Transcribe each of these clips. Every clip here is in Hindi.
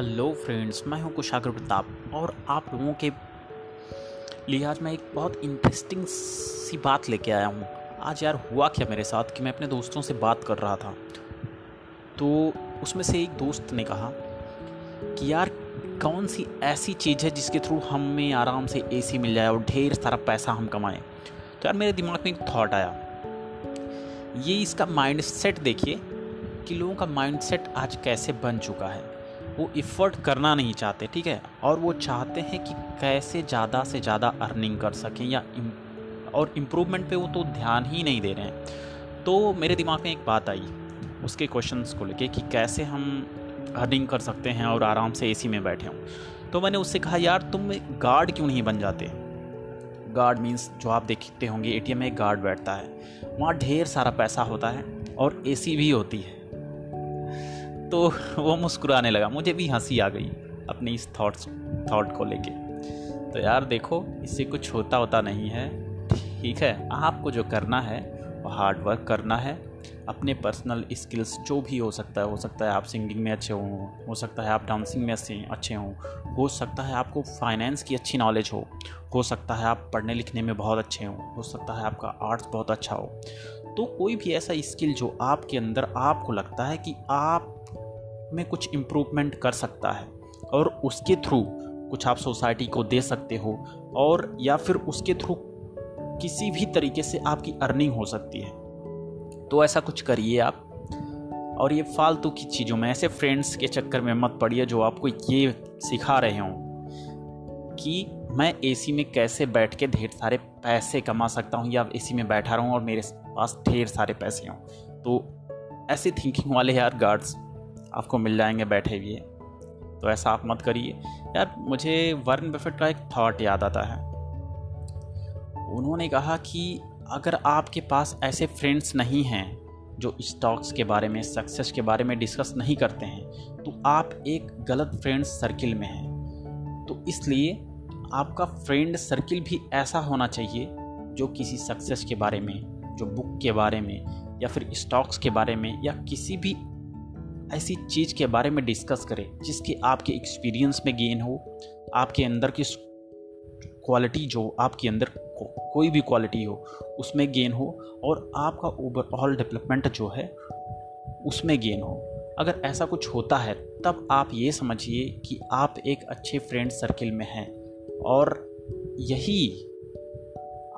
हेलो फ्रेंड्स मैं हूँ कुशागर प्रताप और आप लोगों के लिए आज मैं एक बहुत इंटरेस्टिंग सी बात लेके आया हूँ। आज यार हुआ क्या मेरे साथ कि मैं अपने दोस्तों से बात कर रहा था। तो उसमें से एक दोस्त ने कहा कि यार, कौन सी ऐसी चीज़ है जिसके थ्रू हमें आराम से एसी मिल जाए और ढेर सारा पैसा हम कमाएँ? तो यार मेरे दिमाग में एक थाट आया। ये इसका माइंड सेट देखिए कि लोगों का माइंड आज कैसे बन चुका है। वो इफ़र्ट करना नहीं चाहते, ठीक है? और वो चाहते हैं कि कैसे ज़्यादा से ज़्यादा अर्निंग कर सकें या और इम्प्रूवमेंट पे वो तो ध्यान ही नहीं दे रहे हैं। तो मेरे दिमाग में एक बात आई, उसके क्वेश्चंस को लेके कि कैसे हम अर्निंग कर सकते हैं और आराम से एसी में बैठे हों। तो मैंने उससे कहा, यार, तुम गार्ड क्यों नहीं बन जाते? गार्ड मीन्स जो आप देखते होंगे एटीएम में गार्ड बैठता है। वहाँ ढेर सारा पैसा होता है और एसी भी होती है। तो वो मुस्कुराने लगा। मुझे भी हँसी आ गई अपनी इस थॉट्स थॉट को लेके। तो यार देखो, इससे कुछ होता होता नहीं है। ठीक है, आपको जो करना है, वो हार्ड वर्क करना है। अपने पर्सनल स्किल्स जो भी हो सकता है, हो सकता है आप सिंगिंग में अच्छे हों, हो सकता है आप डांसिंग में अच्छे हों। हो सकता है आपको फाइनेंस की अच्छी नॉलेज हो। हो सकता है आप पढ़ने लिखने में बहुत अच्छे हों। हो सकता है आपका आर्ट्स बहुत अच्छा हो। तो कोई भी ऐसा स्किल जो आपके अंदर आपको लगता है कि आप में कुछ इम्प्रूवमेंट कर सकता है और उसके थ्रू कुछ आप सोसाइटी को दे सकते हो और या फिर उसके थ्रू किसी भी तरीके से आपकी अर्निंग हो सकती है। तो ऐसा कुछ करिए आप और ये फालतू की चीज़ों में, ऐसे फ्रेंड्स के चक्कर में मत पड़िए जो आपको ये सिखा रहे हों कि मैं एसी में कैसे बैठ के ढेर सारे पैसे कमा सकता हूँ या एसी में बैठा रहूँ और मेरे पास ढेर सारे पैसे हों। तो ऐसे थिंकिंग वाले यार गार्ड्स आपको मिल जाएँगे बैठे हुए। तो ऐसा आप मत करिए। यार, मुझे वर्न बफेट का एक थॉट याद आता है। उन्होंने कहा कि अगर आपके पास ऐसे फ्रेंड्स नहीं हैं, जो स्टॉक्स के बारे में सक्सेस के बारे में डिस्कस नहीं करते हैं तो आप एक गलत फ्रेंड सर्किल में हैं। तो इसलिए आपका फ्रेंड सर्किल भी ऐसा होना चाहिए, जो किसी सक्सेस के बारे में, जो बुक के बारे में, या फिर स्टॉक्स के बारे में, या किसी भी ऐसी चीज़ के बारे में डिस्कस करें जिसकी आपके एक्सपीरियंस में गेन हो आपके अंदर की क्वालिटी जो आपके अंदर को, कोई भी क्वालिटी हो उसमें गेन हो और आपका ओवरऑल डेवलपमेंट जो है उसमें गेन हो। अगर ऐसा कुछ होता है तब आप ये समझिए कि आप एक अच्छे फ्रेंड सर्किल में हैं और यही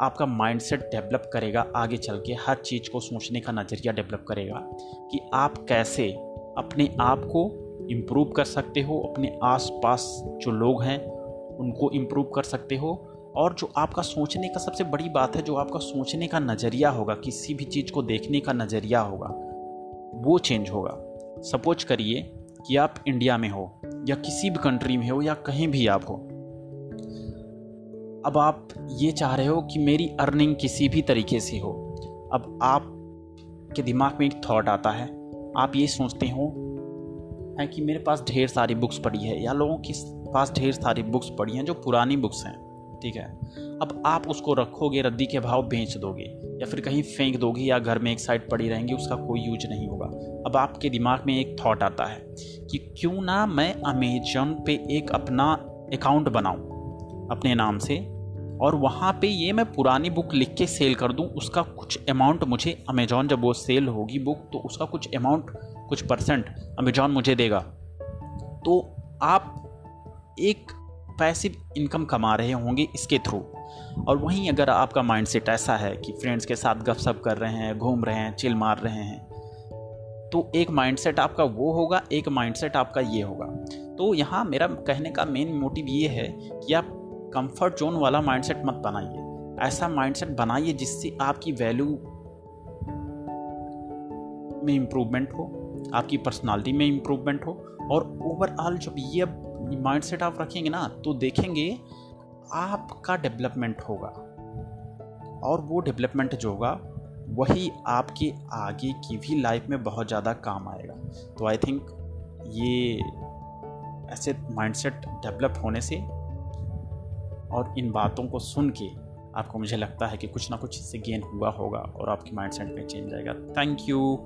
आपका माइंडसेट डेवलप करेगा आगे चल के हर चीज़ को सोचने का नज़रिया डेवलप करेगा कि आप कैसे अपने आप को इम्प्रूव कर सकते हो, अपने आस पास जो लोग हैं, उनको इम्प्रूव कर सकते हो। और जो आपका सोचने का सबसे बड़ी बात है, जो आपका सोचने का नज़रिया होगा, किसी भी चीज़ को देखने का नज़रिया होगा, वो चेंज होगा। सपोज़ करिए कि आप इंडिया में हो, या किसी भी कंट्री में हो, या कहीं भी आप हो। अब आप ये चाह रहे हो कि मेरी अर्निंग किसी भी तरीके से हो। अब आप के दिमाग में एक थॉट आता है आप ये सोचते हो है कि मेरे पास ढेर सारी बुक्स पड़ी है या लोगों के पास ढेर सारी बुक्स पड़ी हैं जो पुरानी बुक्स हैं, ठीक है? अब आप उसको रखोगे, रद्दी के भाव बेच दोगे या फिर कहीं फेंक दोगे या घर में एक साइड पड़ी रहेंगी, उसका कोई यूज़ नहीं होगा। अब आपके दिमाग में एक थॉट आता है कि क्यों ना मैं अमेजन पे एक अपना अकाउंट बनाऊँ, अपने नाम से और वहाँ पे ये मैं पुरानी बुक लिख के सेल कर दूँ, उसका कुछ अमाउंट मुझे अमेजोन जब वो सेल होगी बुक तो उसका कुछ अमाउंट कुछ परसेंट अमेजोन मुझे देगा। तो आप एक पैसिव इनकम कमा रहे होंगे इसके थ्रू और वहीं अगर आपका माइंडसेट ऐसा है कि फ्रेंड्स के साथ गपशप कर रहे हैं, घूम रहे हैं चिल मार रहे हैं तो एक माइंडसेट आपका वो होगा, एक माइंडसेट आपका ये होगा। तो यहाँ मेरा कहने का मेन मोटिव ये है कि आप कंफर्ट जोन वाला माइंडसेट मत बनाइए। ऐसा माइंडसेट बनाइए जिससे आपकी वैल्यू में इम्प्रूवमेंट हो, आपकी पर्सनालिटी में इम्प्रूवमेंट हो और ओवरऑल जब ये माइंडसेट आप रखेंगे ना तो देखेंगे आपका डेवलपमेंट होगा। और वो डेवलपमेंट जो होगा, वही आपके आगे की भी लाइफ में बहुत ज़्यादा काम आएगा। तो आई थिंक ये ऐसे माइंडसेट डेवलप होने से और इन बातों को सुन के आपको मुझे लगता है कि कुछ ना कुछ इससे गेन हुआ होगा और आपकी माइंड सेट में चेंज आएगा। Thank you